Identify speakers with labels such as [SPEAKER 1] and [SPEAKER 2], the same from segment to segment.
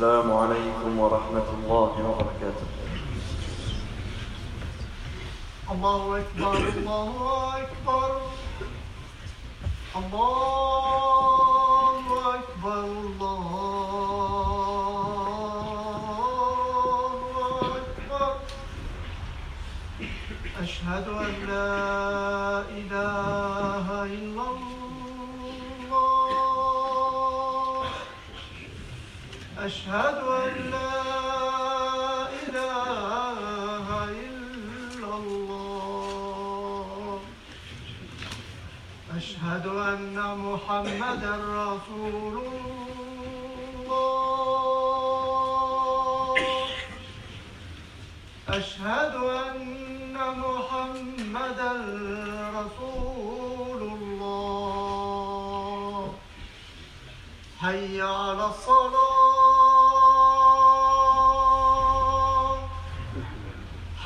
[SPEAKER 1] السلام عليكم ورحمة الله وبركاته.
[SPEAKER 2] الله أكبر الله أكبر. الله أكبر الله أكبر. أشهد أن لا أشهد أن لا إله إلا الله. أشهد أن محمدا رسول الله. أشهد أن محمدا رسول الله. حي على الصلاة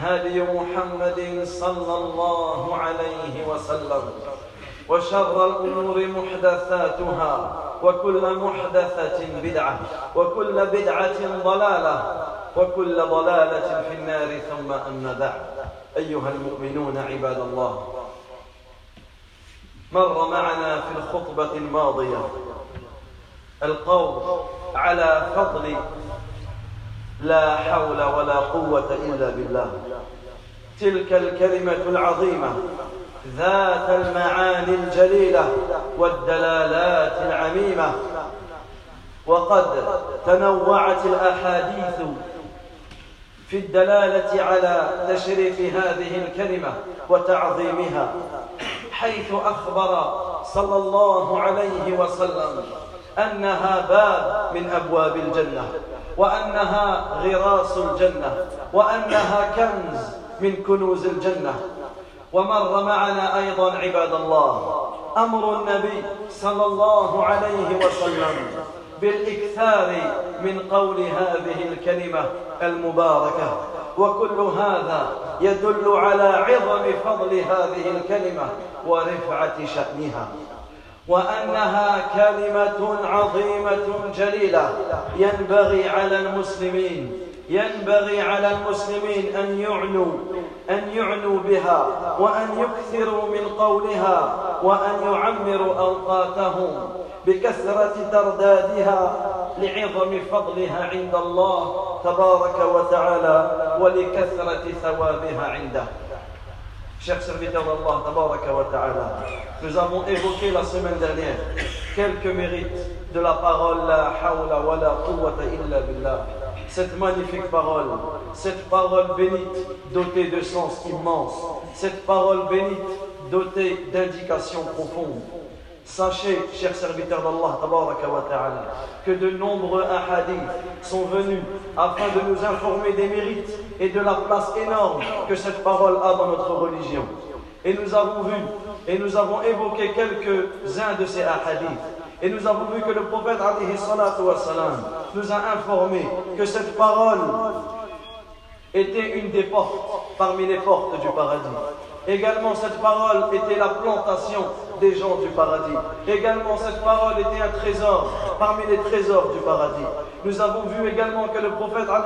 [SPEAKER 1] هدي محمد صلى الله عليه وسلم وشر الأمور محدثاتها وكل محدثة بدعة وكل بدعة ضلالة وكل ضلالة في النار ثم أما بعد. أيها المؤمنون عباد الله مر معنا في الخطبة الماضية القول على فضل لا حول ولا قوة إلا بالله. تلك الكلمة العظيمة ذات المعاني الجليلة والدلالات العميمة. وقد تنوعت الأحاديث في الدلالة على تشريف هذه الكلمة وتعظيمها حيث أخبر صلى الله عليه وسلم أنها باب من أبواب الجنة. وأنها غراس الجنة وأنها كنز من كنوز الجنة. ومر معنا أيضا عباد الله أمر النبي صلى الله عليه وسلم بالإكثار من قول هذه الكلمة المباركة. وكل هذا يدل على عظم فضل هذه الكلمة ورفعة شأنها. وأنها كلمة عظيمة جليلة. ينبغي على المسلمين ينبغي على المسلمين أن يعنوا أن يعنوا بها وأن يكثروا من قولها وأن يعمروا أوقاتهم بكثرة تردادها لعظم فضلها عند الله تبارك وتعالى ولكثرة ثوابها عنده. Chers serviteurs d'Allah, nous avons évoqué la semaine dernière quelques mérites de la parole La hawla wa la. Cette magnifique parole, cette parole bénite, dotée de sens immense, cette parole bénite, dotée d'indications profondes. Sachez, chers serviteurs d'Allah, que de nombreux ahadiths sont venus afin de nous informer des mérites et de la place énorme que cette parole a dans notre religion. Et nous avons vu et nous avons évoqué quelques-uns de ces ahadiths. Et nous avons vu que le prophète wassalam, nous a informé que cette parole était une des portes parmi les portes du paradis. Également, cette parole était la plantation des gens du paradis. Également, cette parole était un trésor parmi les trésors du paradis. Nous avons vu également que le prophète a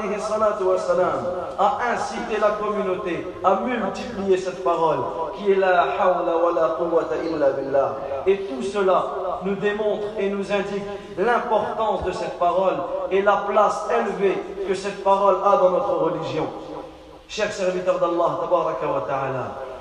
[SPEAKER 1] incité la communauté à multiplier cette parole qui est la hawla wa la quwwata illa billah. Et tout cela nous démontre et nous indique l'importance de cette parole et la place élevée que cette parole a dans notre religion. Chers serviteurs d'Allah,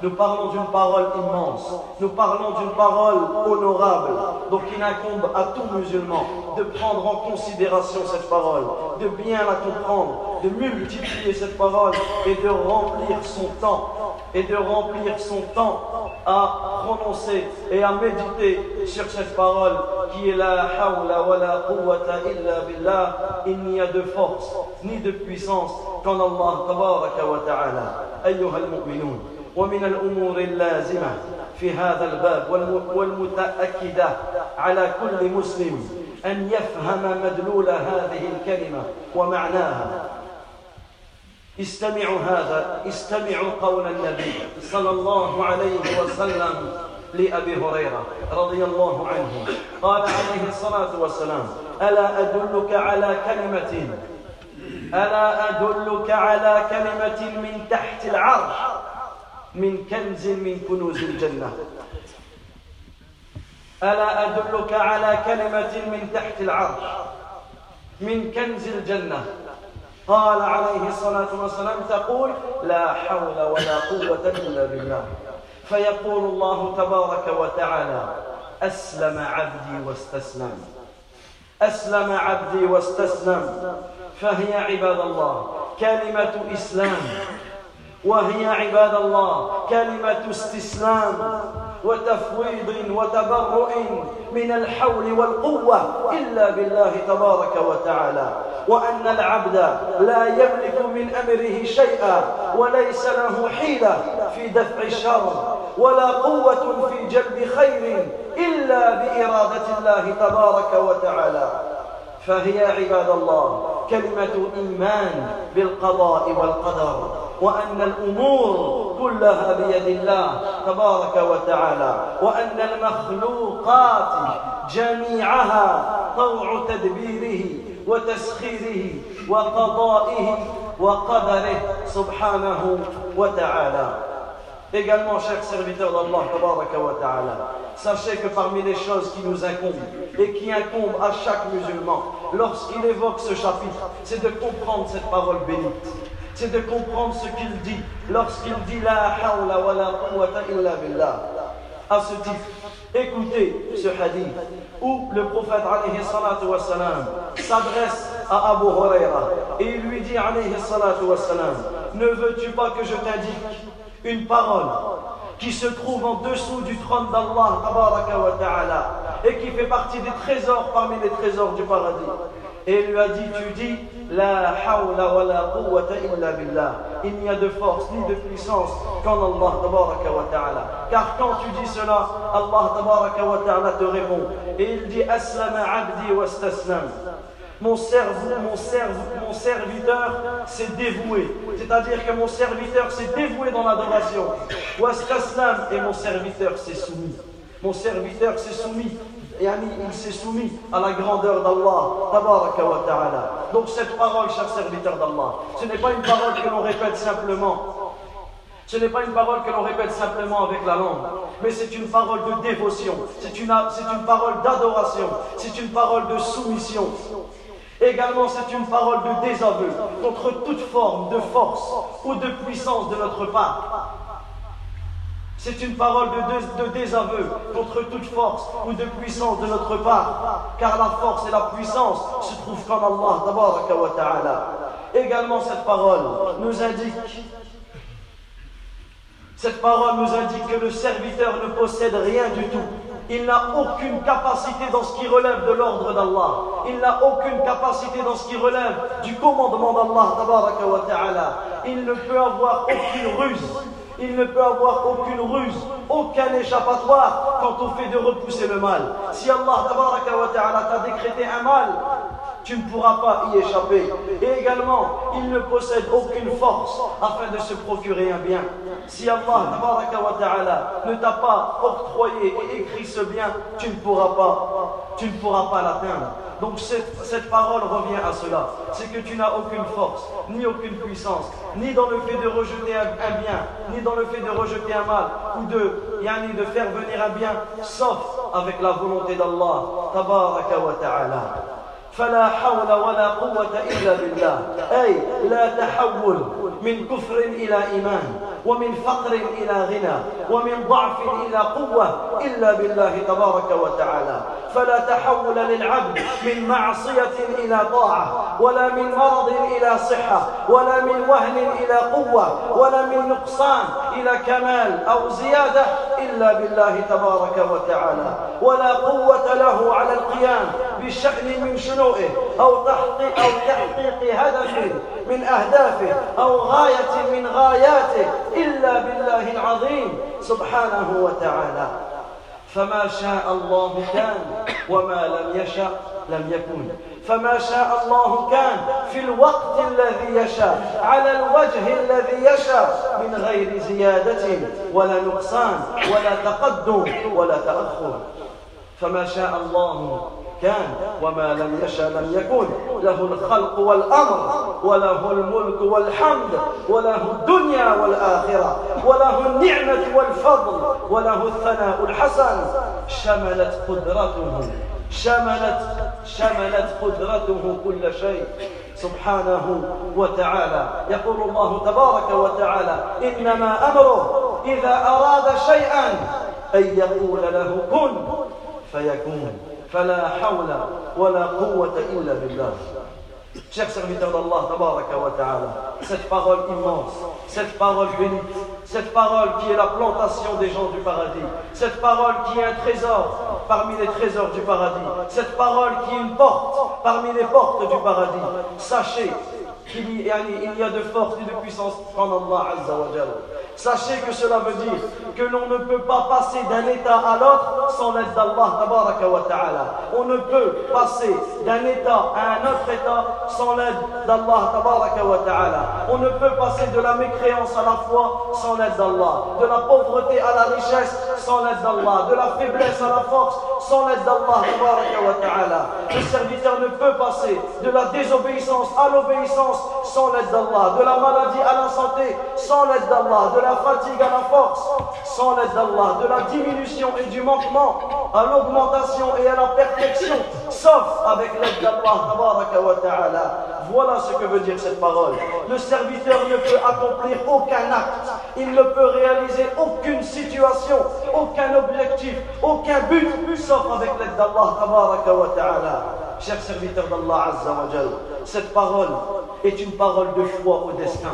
[SPEAKER 1] nous parlons d'une parole immense, nous parlons d'une parole honorable, donc il incombe à tout musulman de prendre en considération cette parole, de bien la comprendre, de multiplier cette parole et de remplir son temps, et de remplir son temps à prononcer et à méditer sur cette parole qui est la hawla wa la quwwata illa billah. Il n'y a de force ni de puissance qu'en Allah tabaraka wa ta'ala. أيها المؤمنون ومن الأمور اللازمة في هذا الباب والمتأكدة على كل مسلم أن يفهم مدلول هذه الكلمة ومعناها. استمعوا هذا استمعوا قول النبي صلى الله عليه وسلم لأبي هريرة رضي الله عنه. قال عليه الصلاة والسلام ألا أدلك على كلمة؟ ألا أدلك على كلمة من تحت العرش؟ من كنز من كنوز الجنة. ألا أدلك على كلمة من تحت العرش؟ من كنز الجنة. قال عليه الصلاة والسلام تقول لا حول ولا قوة إلا بالله. فيقول الله تبارك وتعالى أسلم عبدي واستسلم. أسلم عبدي واستسلم. فهي عباد الله كلمة إسلام. وهي عباد الله كلمة استسلام وتفويض وتبرؤ من الحول والقوة إلا بالله تبارك وتعالى. وأن العبد لا يملك من أمره شيئا وليس له حيلة في دفع الشر ولا قوة في جلب خير إلا بإرادة الله تبارك وتعالى. فهي عباد الله كلمة إيمان بالقضاء والقدر. وأن الأمور كلها بيد الله تبارك وتعالى وأن المخلوقات جميعها طوع تدبيره وتسخيره وقضائه وقدره سبحانه وتعالى Également, chers serviteurs d'Allah, sachez que parmi les choses qui nous incombent et qui incombent à chaque musulman, lorsqu'il évoque ce chapitre, c'est de comprendre cette parole bénite. C'est de comprendre ce qu'il dit lorsqu'il dit La hawla wa la quwwata illa billah. À ce titre, écoutez ce hadith où le prophète s'adresse à Abu Huraira et il lui dit Ne veux-tu pas que je t'indique une parole qui se trouve en dessous du trône d'Allah et qui fait partie des trésors parmi les trésors du paradis? Et lui a dit, tu dis, la hawla wa. Il n'y a de force ni de puissance qu'en Allah Car quand tu dis cela, Allah te répond. Et il dit, aslama abdi wa mon, mon, mon serviteur s'est dévoué. C'est-à-dire que mon serviteur s'est dévoué dans l'adoration. et mon serviteur s'est soumis. Mon serviteur s'est soumis il s'est soumis à la grandeur d'Allah. Donc cette parole, chers serviteurs d'Allah, ce n'est pas une parole que l'on répète simplement. Ce n'est pas une parole que l'on répète simplement avec la langue, mais c'est une parole de dévotion, c'est une, c'est une parole d'adoration, c'est une parole de soumission. Également, c'est une parole de désaveu contre toute forme de force ou de puissance de notre part. C'est une parole de, désaveu contre toute force ou de puissance de notre part, car la force et la puissance se trouvent qu'en Allah. Également, cette parole nous indique cette parole nous indique que le serviteur ne possède rien du tout. Il n'a aucune capacité dans ce qui relève de l'ordre d'Allah. Il n'a aucune capacité dans ce qui relève du commandement d'Allah. Il ne peut avoir aucune ruse. Il ne peut avoir aucune ruse, aucun échappatoire quand on fait de repousser le mal. Si Allah t'a décrété un mal, tu ne pourras pas y échapper. Et également, il ne possède aucune force afin de se procurer un bien. Si Allah ne t'a pas octroyé et écrit ce bien, tu ne pourras pas, tu ne pourras pas l'atteindre. Donc cette, parole revient à cela. C'est que tu n'as aucune force, ni aucune puissance, ni dans le fait de rejeter un, bien, ni dans le fait de rejeter un mal, ou de, de faire venir un bien, sauf avec la volonté d'Allah. Tabaraka wa ta'ala. فلا حول ولا قوة إلا بالله. أي لا تحول من كفر إلى إيمان ومن فقر إلى غنى ومن ضعف إلى قوة إلا بالله تبارك وتعالى. فلا تحول للعبد من معصية إلى طاعة ولا من مرض إلى صحة ولا من وهن إلى قوة ولا من نقصان إلى كمال أو زيادة إلا بالله تبارك وتعالى. ولا قوة له على القيام بشأن من شنوئه أو تحقيق أو تحقيق هدف من أهدافه أو غاية من غاياته إلا بالله العظيم سبحانه وتعالى. فما شاء الله كان وما لم يشاء لم يكن. فما شاء الله كان في الوقت الذي يشاء على الوجه الذي يشاء من غير زيادة ولا نقصان ولا تقدم ولا تأخر. فما شاء الله كان وما لم يشأ لم يكن. له الخلق والأمر وله الملك والحمد وله الدنيا والآخرة وله النعمة والفضل وله الثناء الحسن. شملت قدرته شملت شملت قدرته كل شيء. سبحانه وتعالى. يقول الله تبارك وتعالى إنما أمره إذا أراد شيئا أن يقول له كن فيكون. فلا حول ولا قوة إلا بالله Chers serviteurs d'Allah, wa ta'ala, cette parole immense, cette parole bénite, cette parole qui est la plantation des gens du paradis, cette parole qui est un trésor parmi les trésors du paradis, cette parole qui est une porte parmi les portes du paradis, sachez qu'il y, a de force et de puissance en Allah Azza wa Sachez que cela veut dire que l'on ne peut pas passer d'un état à l'autre sans l'aide d'Allah ta'ala. On ne peut passer d'un état à un autre état sans l'aide d'Allah ta'ala. On ne peut passer de la mécréance à la foi sans l'aide d'Allah, de la pauvreté à la richesse sans l'aide d'Allah, de la faiblesse à la force sans l'aide d'Allah. Le serviteur ne peut passer de la désobéissance à l'obéissance sans l'aide d'Allah, de la maladie à la santé sans l'aide d'Allah, de la fatigue à la force, sans l'aide d'Allah, de la diminution et du manquement à l'augmentation et à la perfection, sauf avec l'aide d'Allah. Voilà ce que veut dire cette parole. Le serviteur ne peut accomplir aucun acte, il ne peut réaliser aucune situation, aucun objectif, aucun but, sauf avec l'aide d'Allah. Chers serviteurs d'Allah cette parole est une parole de foi au destin.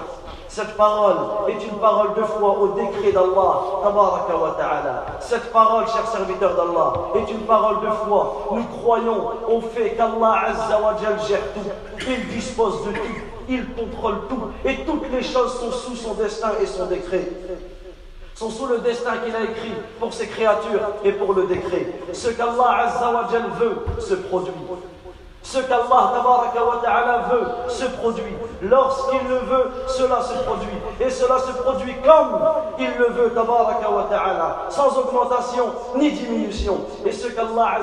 [SPEAKER 1] Cette parole est une parole de foi au décret d'Allah. Cette parole, chers serviteurs d'Allah, est une parole de foi. Nous croyons au fait qu'Allah gère tout. Il dispose de tout. Il contrôle tout. Et toutes les choses sont sous son destin et son décret sont sous le destin qu'il a écrit pour ses créatures et pour le décret. Ce qu'Allah veut se produit. Ce qu'Allah veut se produit. Lorsqu'il le veut, cela se produit. Et cela se produit comme il le veut, sans augmentation ni diminution. Et ce qu'Allah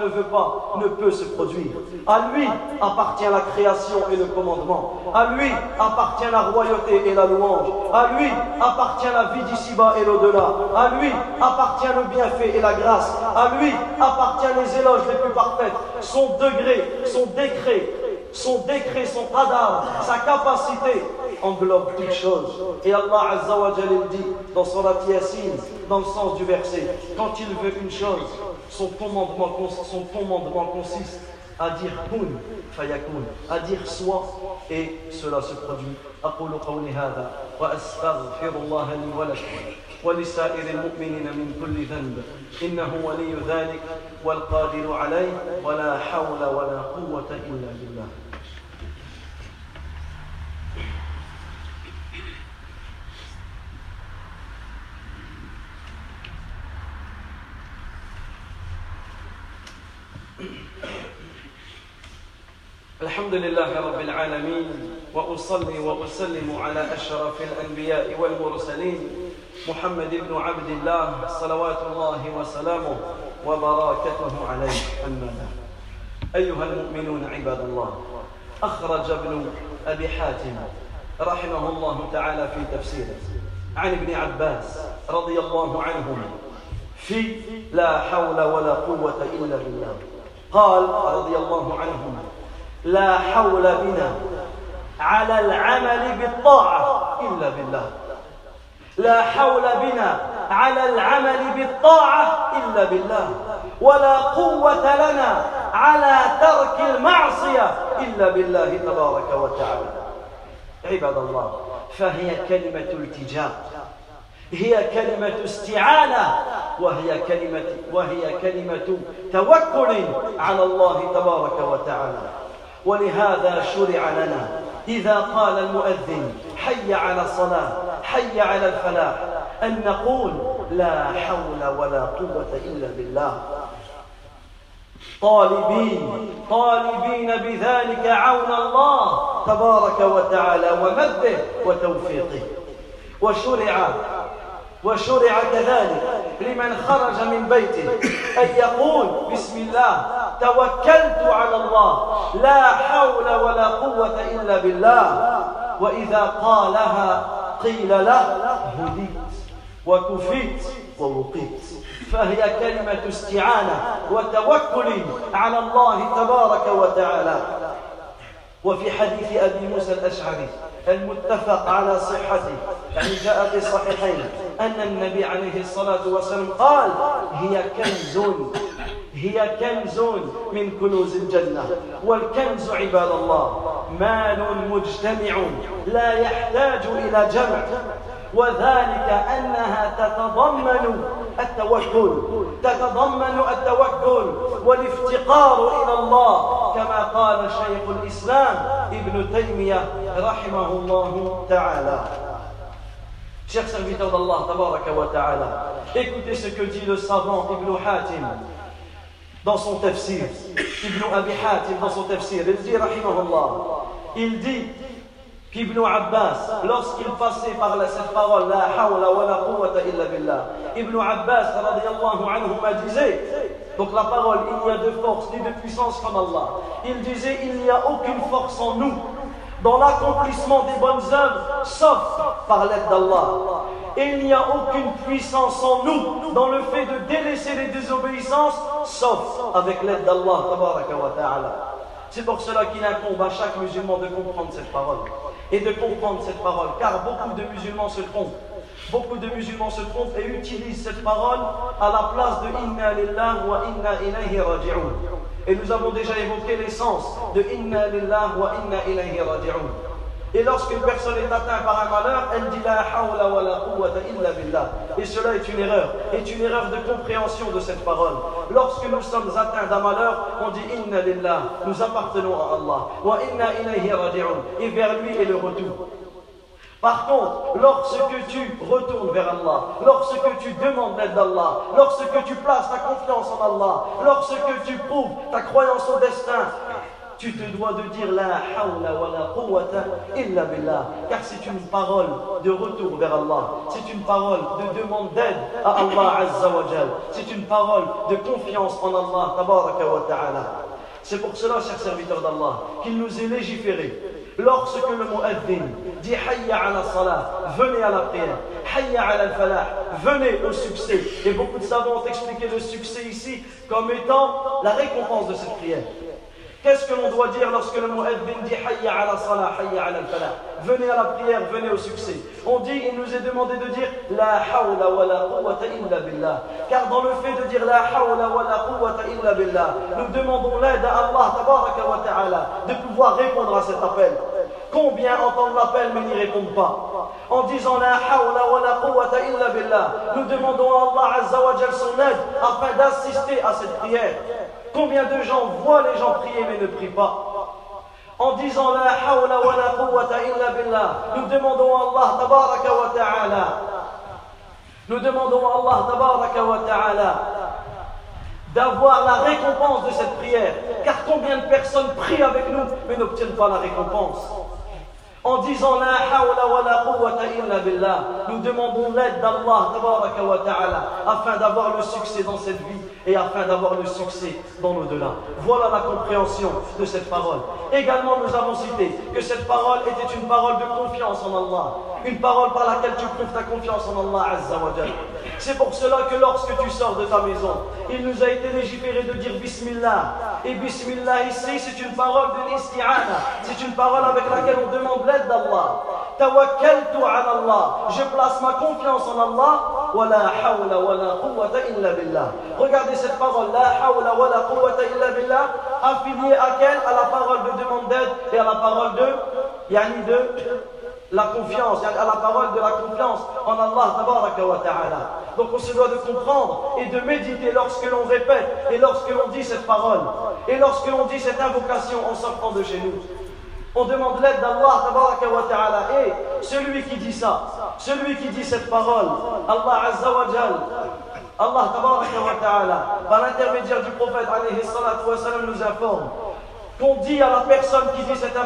[SPEAKER 1] ne veut pas ne peut se produire. À lui appartient la création et le commandement. À lui appartient la royauté et la louange. À lui appartient la vie d'ici-bas et l'au-delà. À lui appartient le bienfait et la grâce. À lui appartient les éloges les plus parfaits. Son degré, son décret, son décret, son qadar, sa capacité englobe toutes choses. Et Allah Azza wa dit dans son Yasin, dans le sens du verset, quand il veut une chose, son commandement, consiste à dire kun fayakun, à dire soit et cela se produit. ولسائر المؤمنين من كل ذنب. إنه ولي ذلك والقادر عليه ولا حول ولا قوة إلا بالله. الحمد لله رب العالمين وأصلي وأسلم على أشرف الأنبياء والمرسلين محمد بن عبد الله صلوات الله وسلامه وبركاته عليه. أما بعد. أيها المؤمنون عباد الله أخرج ابن أبي حاتم رحمه الله تعالى في تفسيره عن ابن عباس رضي الله عنهما في لا حول ولا قوة إلا بالله. قال رضي الله عنهما لا حول بنا على العمل بالطاعة إلا بالله. لا حول بنا على العمل بالطاعة إلا بالله ولا قوة لنا على ترك المعصية إلا بالله تبارك وتعالى. عباد الله فهي كلمة التجاه هي كلمة استعانة وهي كلمة وهي كلمة توكل على الله تبارك وتعالى. ولهذا شرع لنا إذا قال المؤذن حي على الصلاة حي على الفلاح أن نقول لا حول ولا قوة إلا بالله. طالبين طالبين بذلك عون الله تبارك وتعالى ومده وتوفيقه. وشرع وشرع كذلك لمن خرج من بيته أن يقول بسم الله توكلت على الله لا حول ولا قوة إلا بالله. وإذا قالها قيل له هديت وكفيت ووقيت فهي كلمة استعانة وتوكل على الله تبارك وتعالى. وفي حديث أبي موسى الأشعري المتفق على صحته يعني جاء في الصحيحين أن النبي عليه الصلاة والسلام قال هي كنز هي كنز من كنوز الجنة والكنز عباد الله مال مجتمع لا يحتاج إلى جمع وذلك أنها تتضمن التوكل تتضمن التوكل والافتقار إلى الله كما قال شيخ الإسلام ابن تيمية رحمه الله تعالى. Chers serviteurs d'Allah, tabaraka wa ta'ala, écoutez ce que dit le savant Ibn Hatim. Dans son tafsir. Ibn Abi Hatim dans son tafsir, il dit, il dit qu'Ibn Abbas, lorsqu'il passait par la, cette parole, la hawla wa la quwwata illa billah, Ibn Abbas, radiallahu anhu, disait, donc la parole, il n'y a de force ni de puissance comme Allah. Il disait, il n'y a aucune force en nous dans l'accomplissement des bonnes œuvres, sauf par l'aide d'Allah. Et il n'y a aucune puissance en nous dans le fait de délaisser les désobéissances, sauf avec l'aide d'Allah. C'est pour cela qu'il incombe à chaque musulman de comprendre cette parole. Et de comprendre cette parole, car beaucoup de musulmans se trompent. Beaucoup de musulmans se trompent et utilisent cette parole à la place de Inna lillah wa inna ilayhi raji'un. Et nous avons déjà évoqué l'essence de Inna lillah wa inna ilayhi raji'un. Et lorsqu'une personne est atteinte par un malheur, elle dit La hawla wa la quwwata illa billah. Et cela est une erreur, est une erreur de compréhension de cette parole. Lorsque nous sommes atteints d'un malheur, on dit Inna lillah, nous appartenons à Allah. Wa inna ilayhi raji'un. Et vers lui est le retour. Par contre, lorsque tu retournes vers Allah, lorsque tu demandes l'aide d'Allah, lorsque tu places ta confiance en Allah, lorsque tu prouves ta croyance au destin, tu te dois de dire la hawla wa la quwwata illa billah. Car c'est une parole de retour vers Allah. C'est une parole de demande d'aide à Allah Azza wa. C'est une parole de confiance en Allah tabaraka wa ta'ala. C'est pour cela, chers serviteurs d'Allah, qu'il nous est légiféré. Lorsque le mu'addin dit Hayya ala salah, venez à la prière, Hayya ala falah, venez au succès. Et beaucoup de savants ont expliqué le succès ici comme étant la récompense de cette prière. Qu'est-ce que l'on doit dire lorsque le mu'addin dit Hayya ala salah, Hayya ala falah Venez à la prière, venez au succès. On dit, il nous est demandé de dire La hawla wa la quwwata illa billah. Car dans le fait de dire La hawla wa la quwwata illa billah, nous demandons l'aide à Allah tabaraka wa ta'ala de pouvoir répondre à cet appel. Combien entendent l'appel mais n'y répondent pas? En disant La hawla wa la quwwata illa billah, nous demandons à Allah azza wa son aide afin d'assister à cette prière. Combien de gens voient les gens prier mais ne prient pas en disant la hawla wa la quwwata illa billah, nous demandons à Allah tabaraka wa ta'ala, nous demandons à Allah tabaraka wa ta'ala d'avoir la récompense de cette prière. Car combien de personnes prient avec nous mais n'obtiennent pas la récompense en disant nous demandons l'aide d'Allah wa ta'ala afin d'avoir le succès dans cette vie et afin d'avoir le succès dans l'au-delà. Voilà la compréhension de cette parole. Également, nous avons cité que cette parole était une parole de confiance en Allah, une parole par laquelle tu prouves ta confiance en Allah Azza wa. C'est pour cela que lorsque tu sors de ta maison, il nous a été légiféré de dire Bismillah. Et Bismillah ici, c'est une parole de l'isti'ana. C'est une parole avec laquelle on demande l'aide d'Allah. Tawakkaltu ala Allah. Je place ma confiance en Allah. Wa la hawla wa la quwwata illa billah. Regardez cette parole. La hawla wa la quwwata illa billah. Affiliée à quelle? À la parole de demande d'aide et à la parole de Yani de la confiance, à la parole de la confiance en Allah wa ta'ala. Donc on se doit de comprendre et de méditer lorsque l'on répète et lorsque l'on dit cette parole et lorsque l'on dit cette invocation en sortant de chez nous. On demande l'aide d'Allah wa ta'ala et celui qui dit ça, celui qui dit cette parole, Allah azza wa jal, Allah tabaraka wa ta'ala, par l'intermédiaire du prophète nous informe qu'on dit à la personne qui dit cette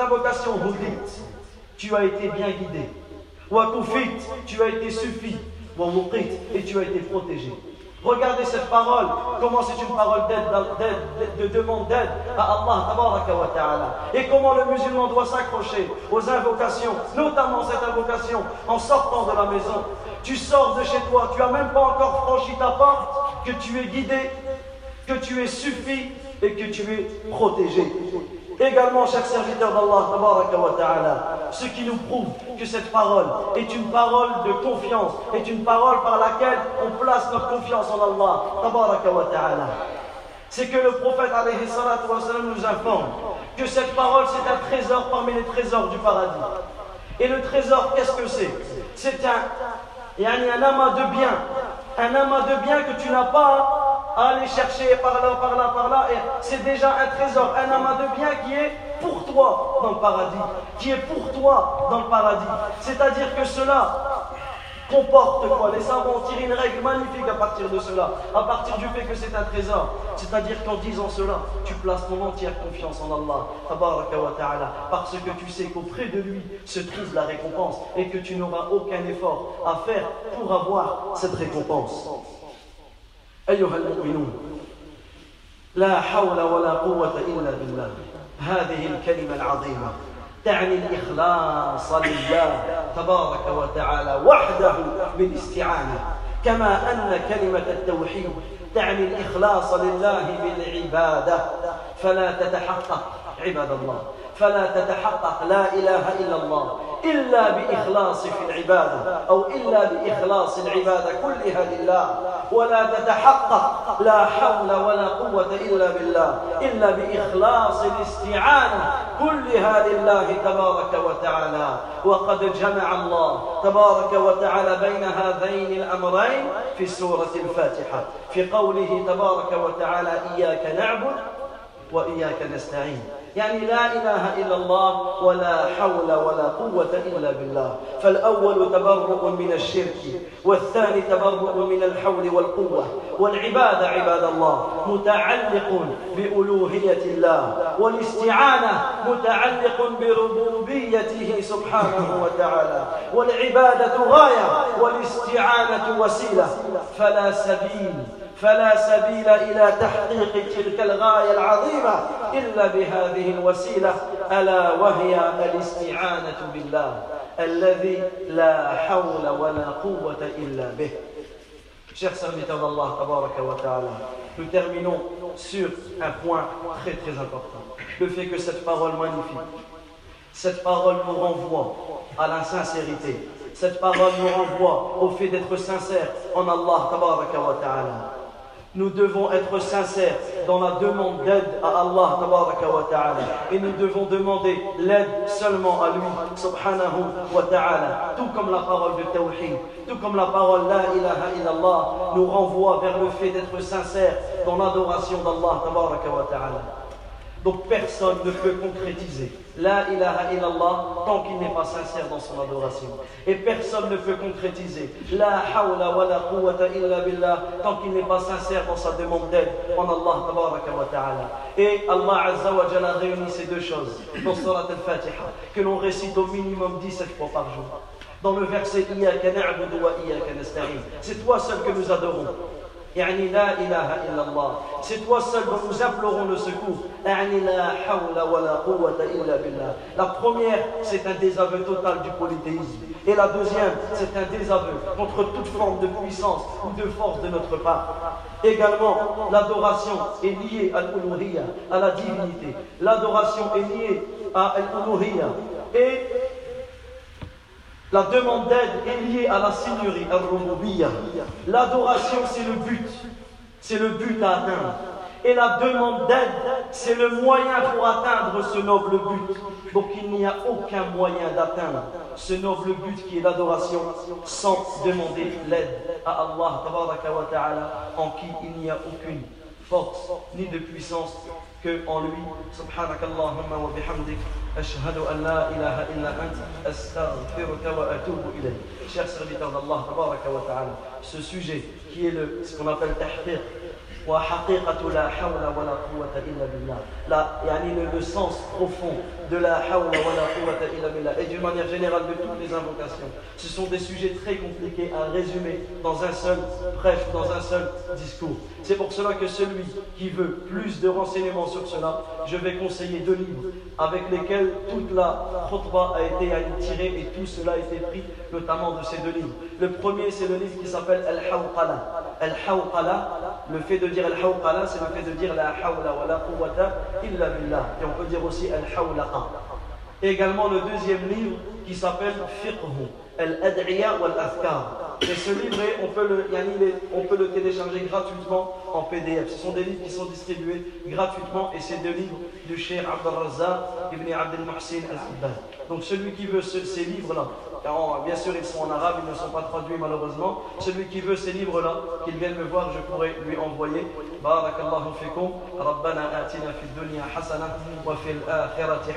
[SPEAKER 1] invocation, vous dites, tu as été bien guidé. Wakufit, tu as été suffi. Wamukit, et tu as été protégé. Regardez cette parole, comment c'est une parole d'aide, de demande d'aide à Allah wa. Et comment le musulman doit s'accrocher aux invocations, notamment cette invocation en sortant de la maison. Tu sors de chez toi, tu n'as même pas encore franchi ta porte, que tu es guidé, que tu es suffi et que tu es protégé. Également, chers serviteurs d'Allah, ce qui nous prouve que cette parole est une parole de confiance, est une parole par laquelle on place notre confiance en Allah, c'est que le prophète nous informe que cette parole c'est un trésor parmi les trésors du paradis. Et le trésor, qu'est-ce que c'est? C'est un, un amas de biens, un amas de biens que tu n'as pas aller chercher par là, par là, par là. Et c'est déjà un trésor, un amas de biens qui est pour toi dans le paradis, qui est pour toi dans le paradis. C'est-à-dire que cela comporte quoi? Les savants tirent une règle magnifique à partir de cela, à partir du fait que c'est un trésor. C'est-à-dire qu'en disant cela, tu places ton entière confiance en Allah, parce que tu sais qu'auprès de lui se trouve la récompense et que tu n'auras aucun effort à faire pour avoir cette récompense. أيها المؤمنون لا حول ولا قوة إلا بالله. هذه الكلمة العظيمة تعني الإخلاص لله تبارك وتعالى وحده بالاستعانة. كما أن كلمة التوحيد تعني الإخلاص لله بالعبادة. فلا تتحقق عباد الله. فلا تتحقق لا إله إلا الله إلا بإخلاص في العبادة أو إلا بإخلاص العبادة كلها لله. ولا تتحقق لا حول ولا قوة إلا بالله إلا بإخلاص الاستعانة كلها لله تبارك وتعالى. وقد جمع الله تبارك وتعالى بين هذين الأمرين في سورة الفاتحة في قوله تبارك وتعالى إياك نعبد وإياك نستعين. يعني لا إله إلا الله ولا حول ولا قوة إلا بالله. فالأول تبرؤ من الشرك والثاني تبرؤ من الحول والقوة. والعبادة عباد الله متعلق بألوهية الله والاستعانة متعلق بربوبيته سبحانه وتعالى. والعبادة غاية والاستعانة وسيلة. فلا سبيل فلا سبيل إلى تحقيق تلك الغاية العظيمة إلا بهذه الوسيلة ألا وهي الاستعانة بالله الذي لا حول ولا قوة إلا به Chers serviteurs d'Allah, nous terminons sur un point très très important. Le fait que cette parole magnifique, cette parole nous renvoie à la sincérité. Cette parole nous renvoie au fait d'être sincère en Allah. Nous devons être sincères dans la demande d'aide à Allah. Et nous devons demander l'aide seulement à lui, subhanahu wa ta'ala. Tout comme la parole de Tawhid, tout comme la parole La ilaha illallah nous renvoie vers le fait d'être sincères dans l'adoration d'Allah ta'ala. Donc personne ne peut concrétiser La ilaha illallah tant qu'il n'est pas sincère dans son adoration. Et personne ne peut concrétiser La hawla wa la quwwata illa billah tant qu'il n'est pas sincère dans sa demande d'aide en Allah ta'ala. Et Allah azza wa jalla réunit ces deux choses dans Surat al-Fatiha que l'on récite au minimum 17 fois par jour. Dans le verset Iyaka na'budu wa iyaka nasta'in. C'est toi seul que nous adorons. C'est toi seul dont nous implorons le secours. La première, c'est un désaveu total du polythéisme. Et la deuxième, c'est un désaveu contre toute forme de puissance ou de force de notre part. Également, l'adoration est liée à l'uluhiyya, à la divinité. L'adoration est liée à l'uluhiyya. Et la demande d'aide est liée à la seigneurie. L'adoration, c'est le but. C'est le but à atteindre. Et la demande d'aide, c'est le moyen pour atteindre ce noble but. Donc il n'y a aucun moyen d'atteindre ce noble but qui est l'adoration sans demander l'aide à Allah en qui il n'y a aucune force ni de puissance que en lui, subhanak Allahumma wa bihamdik, ashhadu an la ilaha illa ant, astaghfiruka wa atubu ilayk. Chers serviteurs d'Allah, ta'ala, ce sujet qui est le, ce qu'on appelle tahfir. Là, le, le sens profond de la hawla wa la illa billah et d'une manière générale de toutes les invocations. Ce sont des sujets très compliqués à résumer dans un seul, bref, dans un seul discours. C'est pour cela que celui qui veut plus de renseignements sur cela, je vais conseiller deux livres avec lesquels toute la khutbah a été tirée et tout cela a été pris notamment de ces deux livres. Le premier, c'est le livre qui s'appelle Al-Hawqala Al-Hawqala le fait de dire Al-Hawqala c'est le fait de dire la hawla wa la quwwata illa billah et on peut dire aussi Al-Hawlaqa également le deuxième livre qui s'appelle Fiqhu Al-Ad'iya wal-Afkar et ce livret, on peut, le, on peut le télécharger gratuitement en PDF. Ce sont des livres qui sont distribués gratuitement et c'est deux livres du Cheikh Abdel Razzaq ibn Abdel al-Hibban. Donc celui qui veut ces livres-là, bien sûr ils sont en arabe, ils ne sont pas traduits malheureusement. Celui qui veut ces livres-là, qu'il vienne me voir, je pourrais lui envoyer. Barakallahu fikum, Rabbana atina fi dunya hasana wa fil akhirati.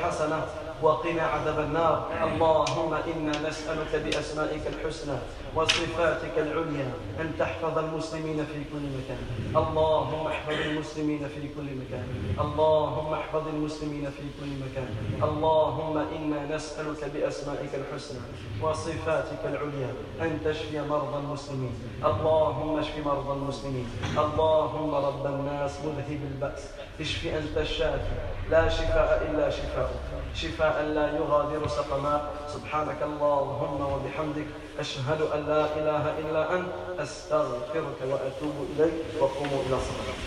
[SPEAKER 1] وقنا عذاب النار. اللهم إنا نسألك بأسمائك الحسنى وصفاتك العليا أن تحفظ المسلمين في كل مكان. اللهم احفظ المسلمين في كل مكان. اللهم احفظ المسلمين في كل مكان. اللهم إنا نسألك بأسمائك الحسنى وصفاتك العليا أن تشفي مرضى المسلمين. اللهم اشف مرضى المسلمين. اللهم رب الناس مذهب البأس. اشف أنت الشافي. لا شفاء إلا شفاءك شفاء لا يغادر سقما. سبحانك اللهم وبحمدك أشهد أن لا إله إلا أنت. أستغفرك وأتوب إليك وقوموا إلى صلاة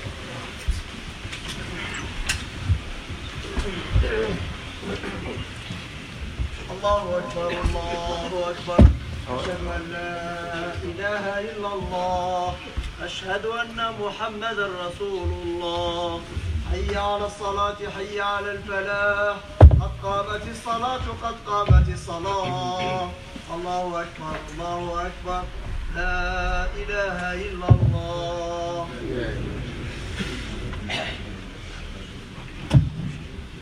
[SPEAKER 2] الله أكبر الله أكبر. أشهد أن لا إله إلا الله. أشهد أن محمدا رسول الله. حي على الصلاة حي على الفلاح قد قامت الصلاة قد قامت الصلاة الله أكبر الله أكبر لا إله إلا الله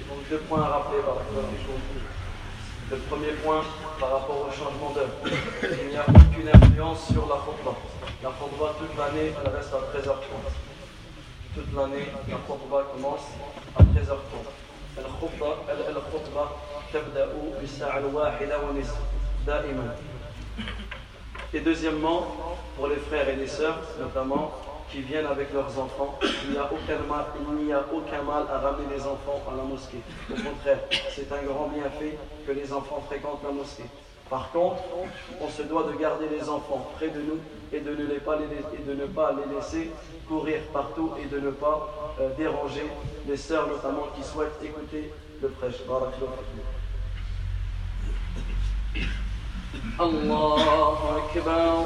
[SPEAKER 1] Donc deux points à rappeler par Le premier point par rapport au changement d'heure. Il n'y a aucune influence sur la khutbah. La khutbah toute l'année, elle reste à 13h30. Toute l'année, la khutbah commence à 13h30. الخطبة تبدأ بالساعة الواحدة ونصف دائما et deuxièmement, pour les frères et les sœurs, notamment, qui viennent avec leurs enfants, il n'y a aucun mal, il n'y a aucun mal à ramener les enfants à la mosquée. Au contraire, c'est un grand bienfait que les enfants fréquentent la mosquée. Par contre, on se doit de garder les enfants près de nous et de ne, les pas, les, et de ne pas les laisser courir partout et de ne pas euh, déranger les sœurs notamment qui souhaitent écouter le prêche. الله أكبر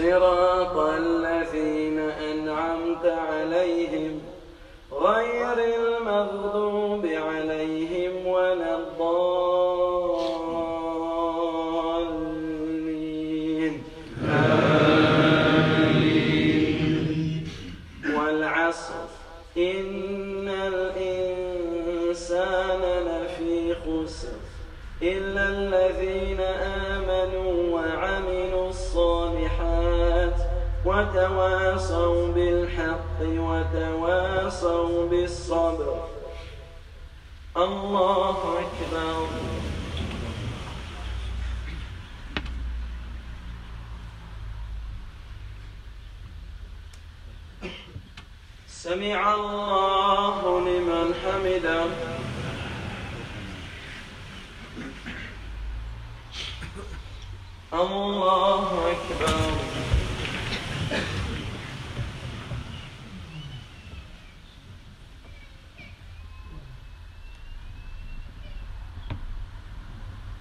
[SPEAKER 1] صراط الذين أنعمت عليهم غير المغضوب عليهم ولا الضالين. والعصر. إن الإنسان لفي خسر إلا الذين وتواصوا بالحق وتواصوا بالصبر. الله أكبر. سمع الله لمن حمده. الله أكبر.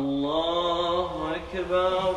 [SPEAKER 1] الله أكبر